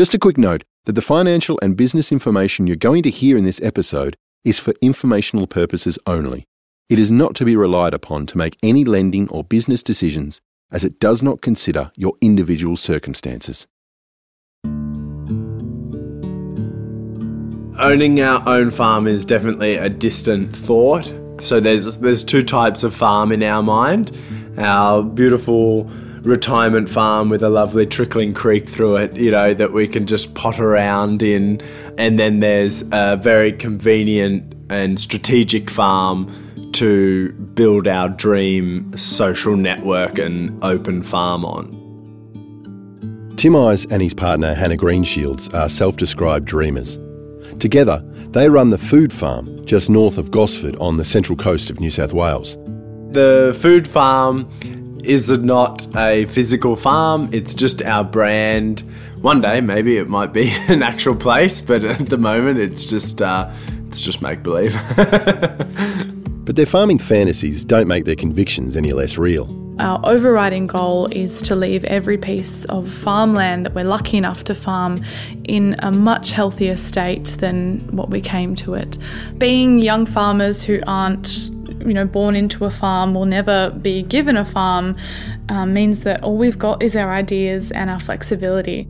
Just a quick note that the financial and business information you're going to hear in this episode is for informational purposes only. It is not to be relied upon to make any lending or business decisions as it does not consider your individual circumstances. Owning our own farm is definitely a distant thought. So there's there's two types of farm in our mind. Our beautiful retirement farm with a lovely trickling creek through it, you know, that we can just pot around in. And then there's a very convenient and strategic farm to build our dream social network and open farm on. Tim Eyes and his partner Hannah Greenshields are self described dreamers. Together, they run the food farm just north of Gosford on the central coast of New South Wales. The food farm is not a physical farm, it's just our brand. One day, maybe it might be an actual place, but at the moment, it's just uh, it's just make believe. but their farming fantasies don't make their convictions any less real. Our overriding goal is to leave every piece of farmland that we're lucky enough to farm in a much healthier state than what we came to it. Being young farmers who aren't you know born into a farm will never be given a farm um, means that all we've got is our ideas and our flexibility.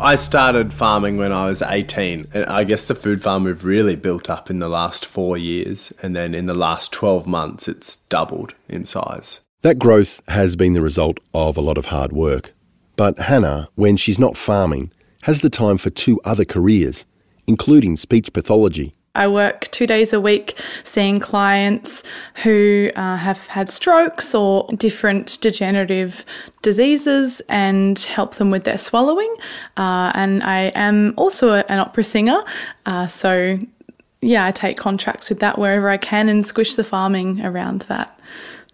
I started farming when I was 18. And I guess the food farm we've really built up in the last four years. And then in the last 12 months, it's doubled in size. That growth has been the result of a lot of hard work. But Hannah, when she's not farming, has the time for two other careers, including speech pathology I work two days a week seeing clients who uh, have had strokes or different degenerative diseases and help them with their swallowing. Uh, and I am also an opera singer, uh, so yeah, I take contracts with that wherever I can and squish the farming around that.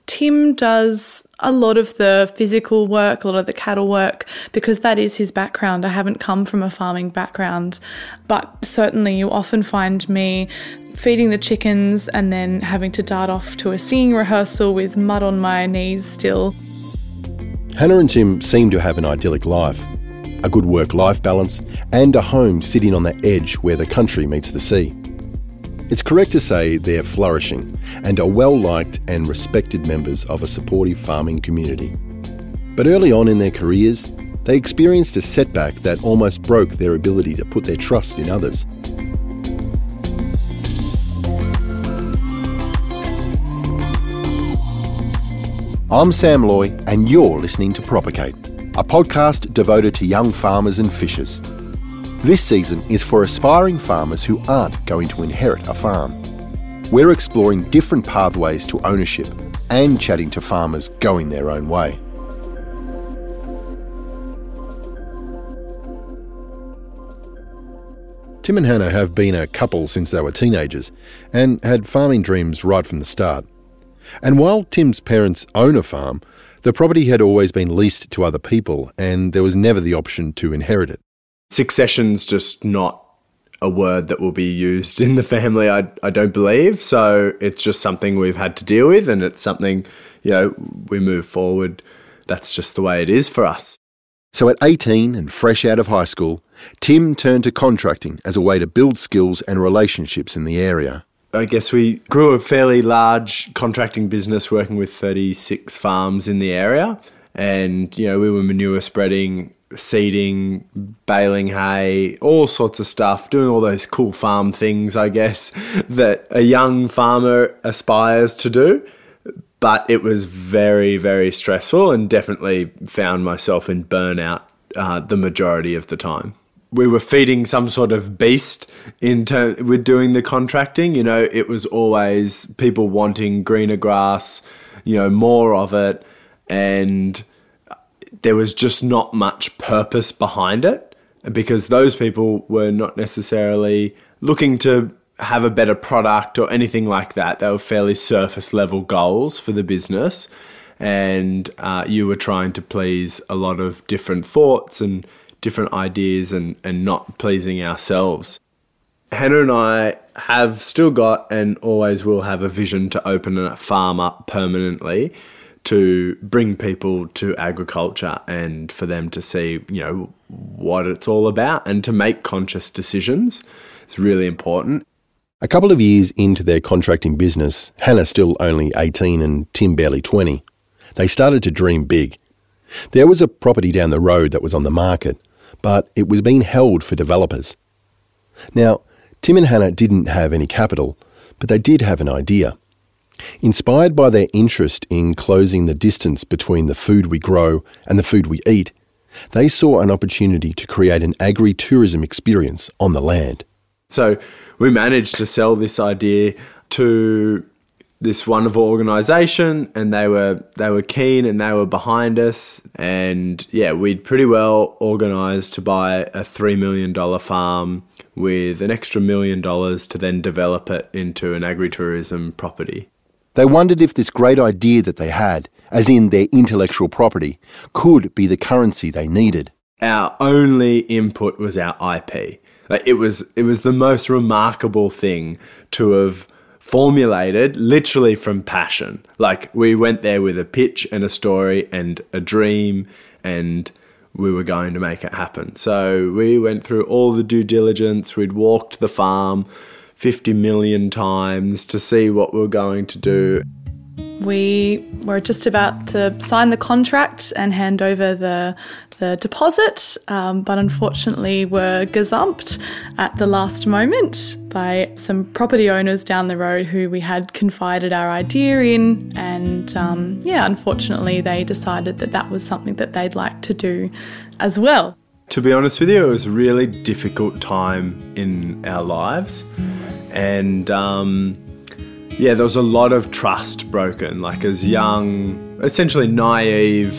Tim does a lot of the physical work, a lot of the cattle work, because that is his background. I haven't come from a farming background, but certainly you often find me feeding the chickens and then having to dart off to a singing rehearsal with mud on my knees still. Hannah and Tim seem to have an idyllic life a good work life balance, and a home sitting on the edge where the country meets the sea. It's correct to say they're flourishing and are well liked and respected members of a supportive farming community. But early on in their careers, they experienced a setback that almost broke their ability to put their trust in others. I'm Sam Loy, and you're listening to Propagate, a podcast devoted to young farmers and fishers. This season is for aspiring farmers who aren't going to inherit a farm. We're exploring different pathways to ownership and chatting to farmers going their own way. Tim and Hannah have been a couple since they were teenagers and had farming dreams right from the start. And while Tim's parents own a farm, the property had always been leased to other people and there was never the option to inherit it succession's just not a word that will be used in the family, I, I don't believe. So it's just something we've had to deal with, and it's something, you know, we move forward. That's just the way it is for us. So at 18 and fresh out of high school, Tim turned to contracting as a way to build skills and relationships in the area. I guess we grew a fairly large contracting business working with 36 farms in the area. And, you know, we were manure spreading seeding, baling hay, all sorts of stuff, doing all those cool farm things, I guess, that a young farmer aspires to do. But it was very, very stressful and definitely found myself in burnout uh, the majority of the time. We were feeding some sort of beast in term with doing the contracting. You know, it was always people wanting greener grass, you know, more of it. And there was just not much purpose behind it because those people were not necessarily looking to have a better product or anything like that. They were fairly surface level goals for the business. And uh, you were trying to please a lot of different thoughts and different ideas and, and not pleasing ourselves. Hannah and I have still got and always will have a vision to open a farm up permanently to bring people to agriculture and for them to see, you know, what it's all about and to make conscious decisions. It's really important. A couple of years into their contracting business, Hannah still only 18 and Tim barely 20, they started to dream big. There was a property down the road that was on the market, but it was being held for developers. Now, Tim and Hannah didn't have any capital, but they did have an idea. Inspired by their interest in closing the distance between the food we grow and the food we eat, they saw an opportunity to create an agri tourism experience on the land. So we managed to sell this idea to this wonderful organization and they were they were keen and they were behind us and yeah we'd pretty well organized to buy a 3 million dollar farm with an extra million dollars to then develop it into an agritourism property they wondered if this great idea that they had, as in their intellectual property, could be the currency they needed. Our only input was our IP. Like it was it was the most remarkable thing to have formulated literally from passion. Like we went there with a pitch and a story and a dream and we were going to make it happen. So we went through all the due diligence, we'd walked the farm, 50 million times to see what we are going to do. We were just about to sign the contract and hand over the the deposit, um, but unfortunately were gazumped at the last moment by some property owners down the road who we had confided our idea in, and um, yeah, unfortunately they decided that that was something that they'd like to do as well. To be honest with you, it was a really difficult time in our lives and um, yeah, there was a lot of trust broken. Like as young, essentially naive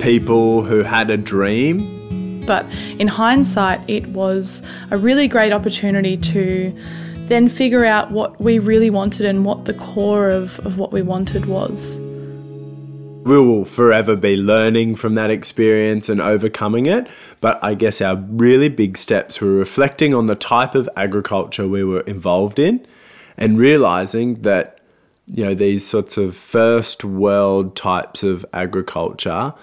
people who had a dream. But in hindsight, it was a really great opportunity to then figure out what we really wanted and what the core of, of what we wanted was. We will forever be learning from that experience and overcoming it. But I guess our really big steps were reflecting on the type of agriculture we were involved in and realizing that, you know, these sorts of first world types of agriculture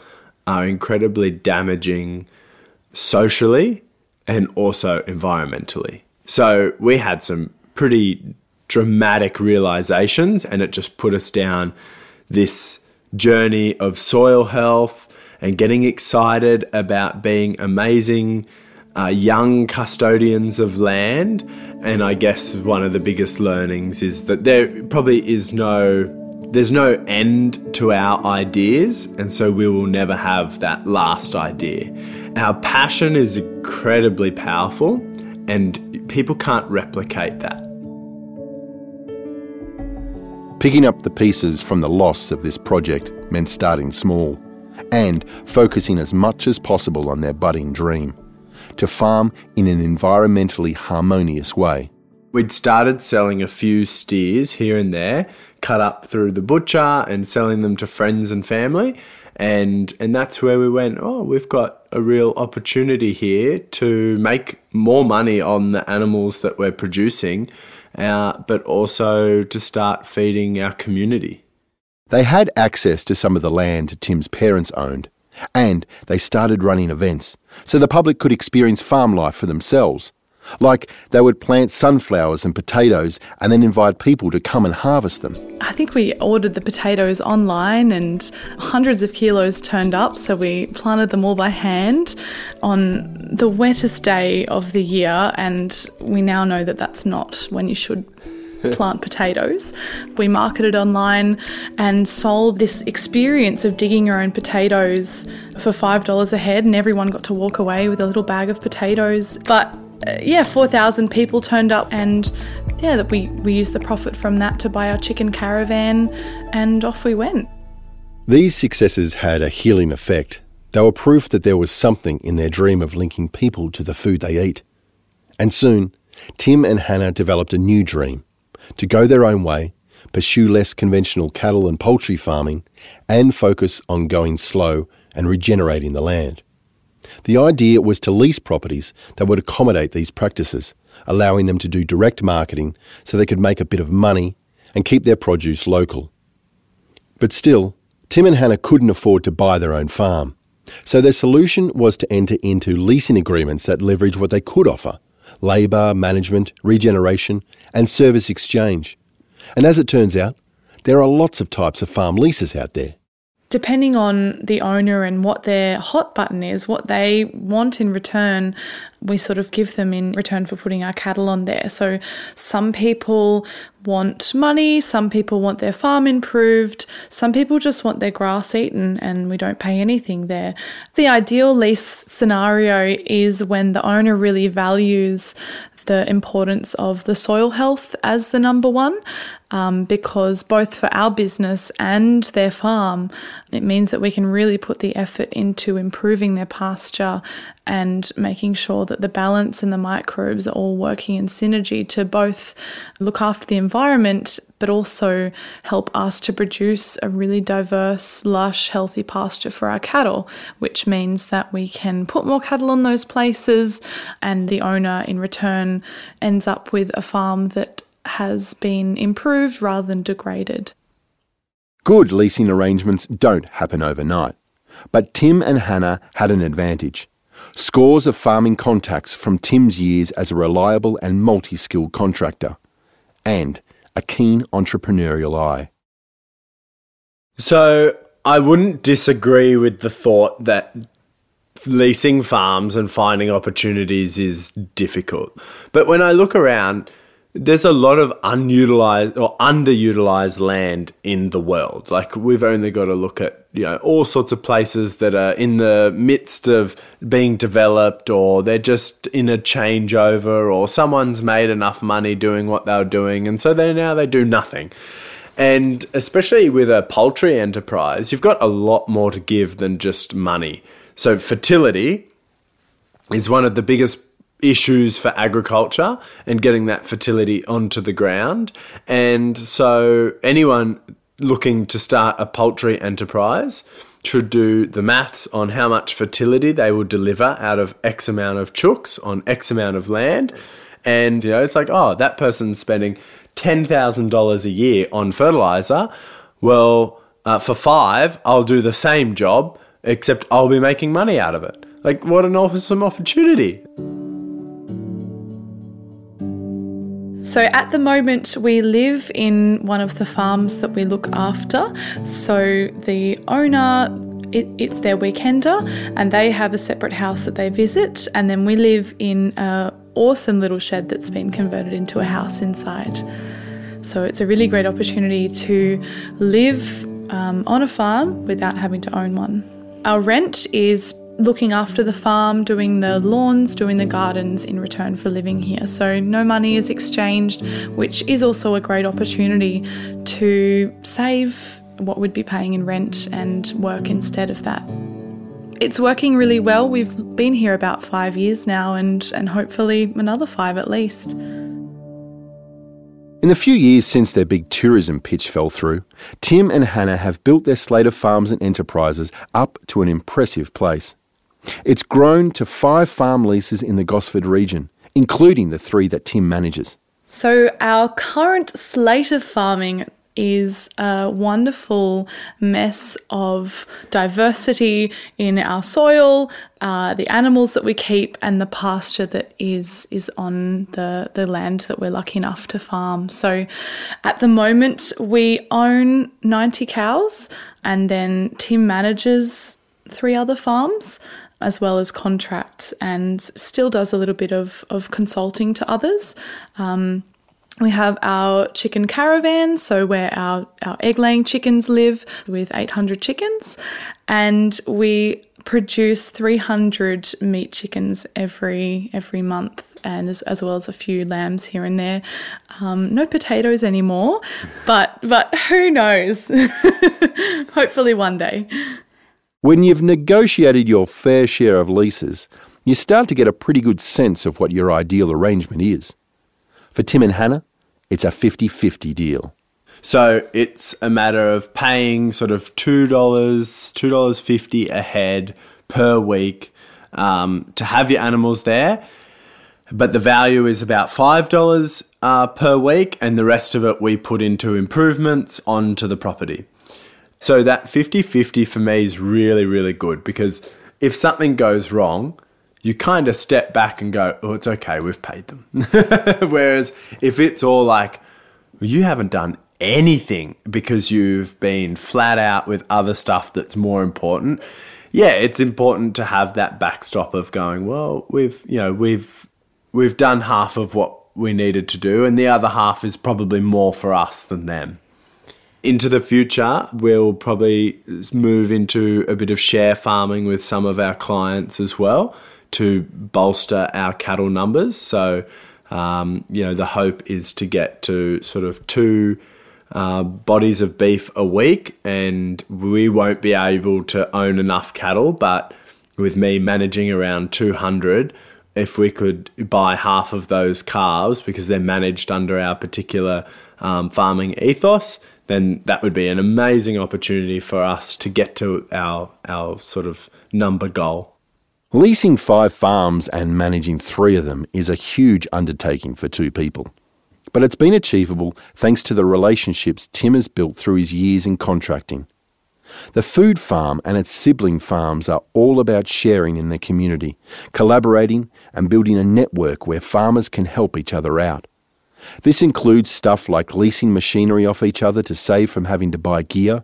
are incredibly damaging socially and also environmentally. So we had some pretty dramatic realizations and it just put us down this journey of soil health and getting excited about being amazing uh, young custodians of land. And I guess one of the biggest learnings is that there probably is no there's no end to our ideas, and so we will never have that last idea. Our passion is incredibly powerful, and people can't replicate that. Picking up the pieces from the loss of this project meant starting small and focusing as much as possible on their budding dream to farm in an environmentally harmonious way. We'd started selling a few steers here and there, cut up through the butcher and selling them to friends and family. And, and that's where we went, oh, we've got a real opportunity here to make more money on the animals that we're producing uh, but also to start feeding our community. They had access to some of the land Tim's parents owned, and they started running events so the public could experience farm life for themselves like they would plant sunflowers and potatoes and then invite people to come and harvest them. I think we ordered the potatoes online and hundreds of kilos turned up, so we planted them all by hand on the wettest day of the year, and we now know that that's not when you should plant potatoes. We marketed online and sold this experience of digging your own potatoes for $5 a head, and everyone got to walk away with a little bag of potatoes. But uh, yeah, 4,000 people turned up, and yeah, that we, we used the profit from that to buy our chicken caravan, and off we went. These successes had a healing effect. They were proof that there was something in their dream of linking people to the food they eat. And soon, Tim and Hannah developed a new dream to go their own way, pursue less conventional cattle and poultry farming, and focus on going slow and regenerating the land. The idea was to lease properties that would accommodate these practices, allowing them to do direct marketing so they could make a bit of money and keep their produce local. But still, Tim and Hannah couldn't afford to buy their own farm. So their solution was to enter into leasing agreements that leverage what they could offer labour, management, regeneration, and service exchange. And as it turns out, there are lots of types of farm leases out there depending on the owner and what their hot button is, what they want in return, we sort of give them in return for putting our cattle on there. So some people want money, some people want their farm improved, some people just want their grass eaten and we don't pay anything there. The ideal lease scenario is when the owner really values the importance of the soil health as the number one um, because both for our business and their farm, it means that we can really put the effort into improving their pasture and making sure that the balance and the microbes are all working in synergy to both look after the environment but also help us to produce a really diverse, lush, healthy pasture for our cattle, which means that we can put more cattle on those places and the owner in return ends up with a farm that has been improved rather than degraded. Good leasing arrangements don't happen overnight. But Tim and Hannah had an advantage. Scores of farming contacts from Tim's years as a reliable and multi skilled contractor, and a keen entrepreneurial eye. So, I wouldn't disagree with the thought that leasing farms and finding opportunities is difficult. But when I look around, there's a lot of unutilized or underutilized land in the world. Like we've only got to look at you know all sorts of places that are in the midst of being developed or they're just in a changeover or someone's made enough money doing what they were doing and so they now they do nothing. And especially with a poultry enterprise, you've got a lot more to give than just money. So fertility is one of the biggest issues for agriculture and getting that fertility onto the ground. And so, anyone looking to start a poultry enterprise should do the maths on how much fertility they will deliver out of X amount of chooks on X amount of land. And, you know, it's like, oh, that person's spending $10,000 a year on fertilizer. Well, uh, for five, I'll do the same job, except I'll be making money out of it. Like, what an awesome opportunity. So at the moment, we live in one of the farms that we look after. So the owner it, it's their weekender and they have a separate house that they visit and then we live in an awesome little shed that's been converted into a house inside so it's a really great opportunity to live um, on a farm without having to own one our rent is looking after the farm, doing the lawns, doing the gardens in return for living here. So no money is exchanged, which is also a great opportunity to save what we'd be paying in rent and work instead of that. It's working really well. We've been here about five years now and, and hopefully another five at least. In the few years since their big tourism pitch fell through, Tim and Hannah have built their slate of farms and enterprises up to an impressive place. It's grown to five farm leases in the Gosford region, including the three that Tim manages. So, our current slate of farming is a wonderful mess of diversity in our soil, uh, the animals that we keep, and the pasture that is is on the the land that we're lucky enough to farm. So, at the moment, we own ninety cows, and then Tim manages three other farms as well as contracts and still does a little bit of, of consulting to others. Um, we have our chicken caravan, so where our, our egg laying chickens live with 800 chickens, and we produce 300 meat chickens every every month, and as, as well as a few lambs here and there. Um, no potatoes anymore, but but who knows? Hopefully one day. When you've negotiated your fair share of leases, you start to get a pretty good sense of what your ideal arrangement is. For Tim and Hannah, it's a 50 50 deal. So it's a matter of paying sort of $2, $2.50 a head per week um, to have your animals there. But the value is about $5 uh, per week, and the rest of it we put into improvements onto the property. So that 50-50 for me is really really good because if something goes wrong, you kind of step back and go, "Oh, it's okay, we've paid them." Whereas if it's all like you haven't done anything because you've been flat out with other stuff that's more important. Yeah, it's important to have that backstop of going, well, we've, you know, we've we've done half of what we needed to do and the other half is probably more for us than them. Into the future, we'll probably move into a bit of share farming with some of our clients as well to bolster our cattle numbers. So, um, you know, the hope is to get to sort of two uh, bodies of beef a week, and we won't be able to own enough cattle. But with me managing around 200, if we could buy half of those calves because they're managed under our particular um, farming ethos, then that would be an amazing opportunity for us to get to our our sort of number goal. Leasing five farms and managing three of them is a huge undertaking for two people. But it's been achievable thanks to the relationships Tim has built through his years in contracting. The food farm and its sibling farms are all about sharing in the community, collaborating, and building a network where farmers can help each other out. This includes stuff like leasing machinery off each other to save from having to buy gear,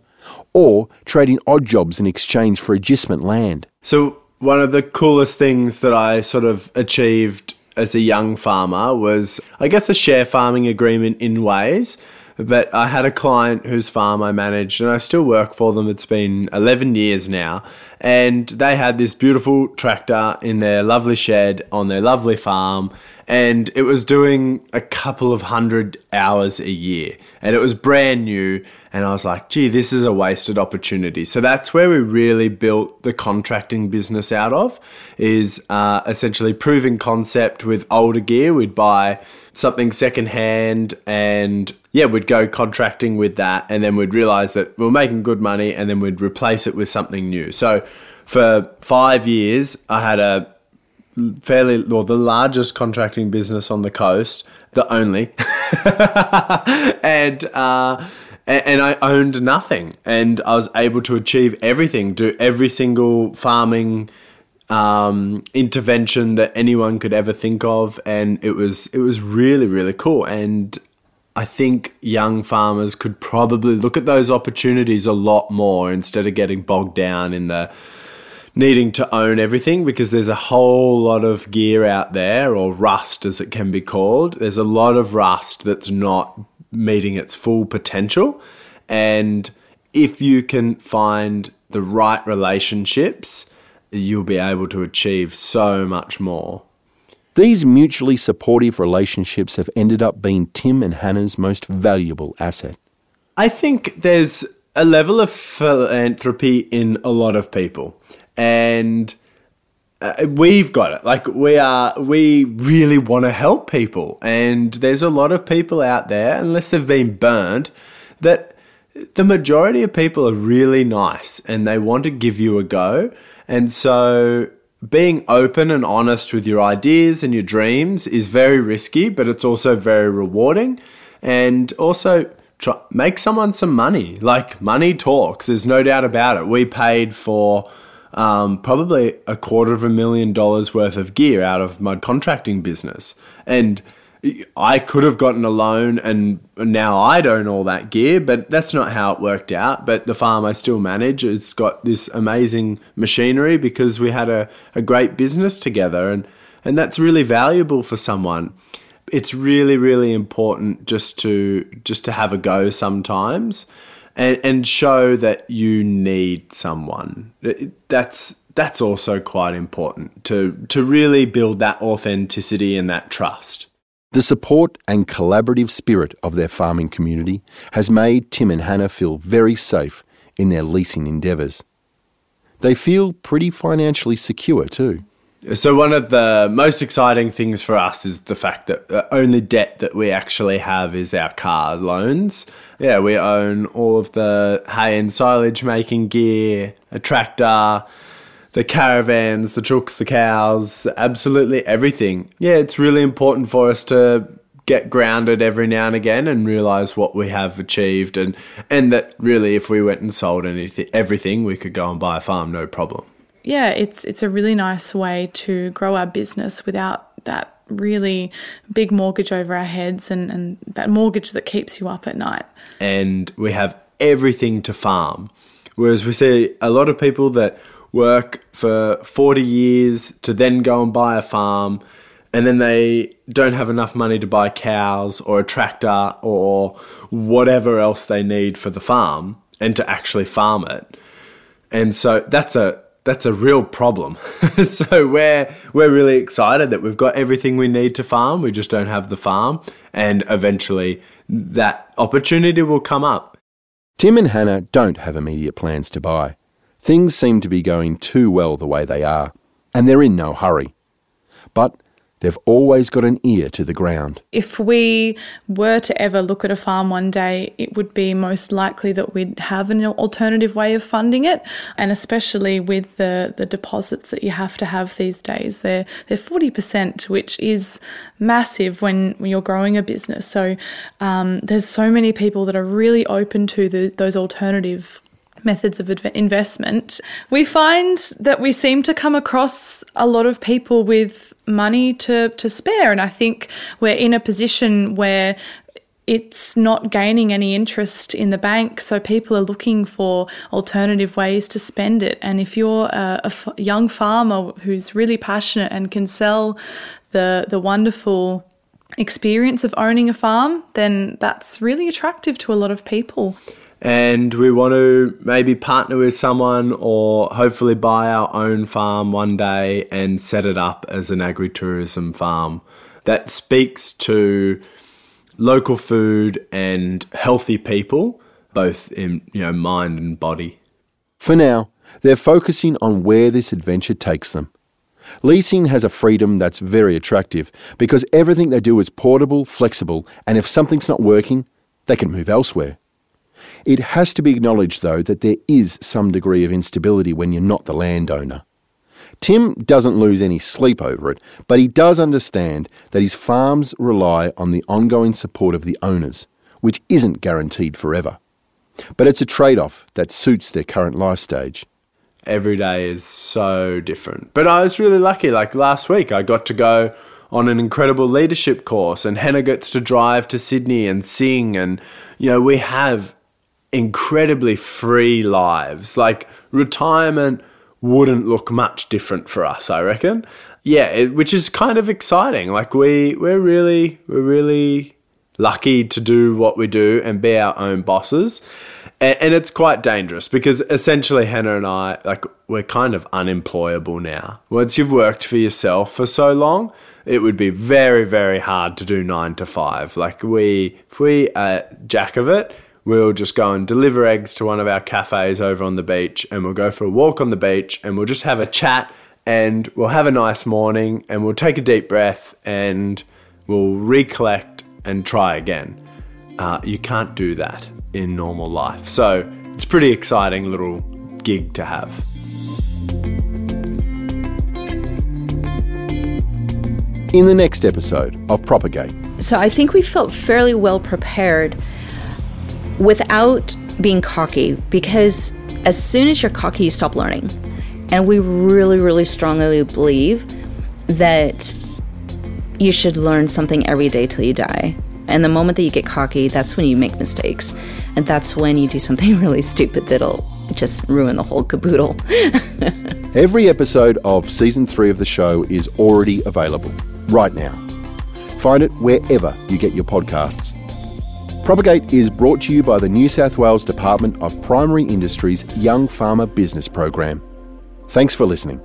or trading odd jobs in exchange for agistment land. So, one of the coolest things that I sort of achieved as a young farmer was, I guess, a share farming agreement in ways. But I had a client whose farm I managed, and I still work for them. It's been 11 years now. And they had this beautiful tractor in their lovely shed on their lovely farm. And it was doing a couple of hundred hours a year. And it was brand new. And I was like, gee, this is a wasted opportunity. So that's where we really built the contracting business out of, is uh, essentially proving concept with older gear. We'd buy something secondhand and yeah, we'd go contracting with that and then we'd realize that we are making good money and then we'd replace it with something new. So for five years, I had a fairly, well, the largest contracting business on the coast, the only. and, uh, and I owned nothing and I was able to achieve everything, do every single farming um, intervention that anyone could ever think of, and it was it was really really cool. And I think young farmers could probably look at those opportunities a lot more instead of getting bogged down in the needing to own everything because there's a whole lot of gear out there, or rust as it can be called. There's a lot of rust that's not meeting its full potential. And if you can find the right relationships, you'll be able to achieve so much more. These mutually supportive relationships have ended up being Tim and Hannah's most valuable asset. I think there's a level of philanthropy in a lot of people, and uh, we've got it. Like we are, we really want to help people, and there's a lot of people out there, unless they've been burned, that the majority of people are really nice and they want to give you a go. And so being open and honest with your ideas and your dreams is very risky, but it's also very rewarding. And also, try, make someone some money. Like, money talks, there's no doubt about it. We paid for um, probably a quarter of a million dollars worth of gear out of my contracting business. And I could have gotten a loan and now I'd own all that gear, but that's not how it worked out. But the farm I still manage, it's got this amazing machinery because we had a, a great business together and, and that's really valuable for someone. It's really, really important just to just to have a go sometimes and, and show that you need someone. That's that's also quite important to to really build that authenticity and that trust. The support and collaborative spirit of their farming community has made Tim and Hannah feel very safe in their leasing endeavours. They feel pretty financially secure too. So, one of the most exciting things for us is the fact that the only debt that we actually have is our car loans. Yeah, we own all of the hay and silage making gear, a tractor, the caravans, the trucks, the cows, absolutely everything. Yeah, it's really important for us to get grounded every now and again and realize what we have achieved and and that really if we went and sold anything everything we could go and buy a farm no problem. Yeah it's it's a really nice way to grow our business without that really big mortgage over our heads and, and that mortgage that keeps you up at night. And we have everything to farm. Whereas we see a lot of people that work for 40 years to then go and buy a farm and then they don't have enough money to buy cows or a tractor or whatever else they need for the farm and to actually farm it. And so that's a that's a real problem. so we're we're really excited that we've got everything we need to farm. We just don't have the farm and eventually that opportunity will come up. Tim and Hannah don't have immediate plans to buy. Things seem to be going too well the way they are, and they're in no hurry. But They've always got an ear to the ground. If we were to ever look at a farm one day, it would be most likely that we'd have an alternative way of funding it. And especially with the, the deposits that you have to have these days, they're, they're 40%, which is massive when, you're growing a business. So um, there's so many people that are really open to the, those alternative methods of investment, we find that we seem to come across a lot of people with money to, to spare. And I think we're in a position where it's not gaining any interest in the bank. So people are looking for alternative ways to spend it. And if you're a, a f- young farmer who's really passionate and can sell the, the wonderful experience of owning a farm, then that's really attractive to a lot of people and we want to maybe partner with someone or hopefully buy our own farm one day and set it up as an agritourism farm that speaks to local food and healthy people both in you know mind and body for now they're focusing on where this adventure takes them Leasing has a freedom that's very attractive because everything they do is portable, flexible, and if something's not working, they can move elsewhere. It has to be acknowledged, though, that there is some degree of instability when you're not the landowner. Tim doesn't lose any sleep over it, but he does understand that his farms rely on the ongoing support of the owners, which isn't guaranteed forever. But it's a trade off that suits their current life stage. Every day is so different. But I was really lucky. Like last week, I got to go on an incredible leadership course, and Hannah gets to drive to Sydney and sing. And, you know, we have incredibly free lives. Like retirement wouldn't look much different for us, I reckon. Yeah, it, which is kind of exciting. Like we we're really we're really lucky to do what we do and be our own bosses. And, and it's quite dangerous because essentially Hannah and I like we're kind of unemployable now. Once you've worked for yourself for so long, it would be very very hard to do 9 to 5. Like we if we are jack of it, we'll just go and deliver eggs to one of our cafes over on the beach and we'll go for a walk on the beach and we'll just have a chat and we'll have a nice morning and we'll take a deep breath and we'll recollect and try again. Uh, you can't do that in normal life. So it's a pretty exciting little gig to have. In the next episode of Propagate. So I think we felt fairly well prepared without being cocky because as soon as you're cocky, you stop learning. And we really, really strongly believe that you should learn something every day till you die. And the moment that you get cocky, that's when you make mistakes. And that's when you do something really stupid that'll just ruin the whole caboodle. Every episode of season three of the show is already available right now. Find it wherever you get your podcasts. Propagate is brought to you by the New South Wales Department of Primary Industries Young Farmer Business Program. Thanks for listening.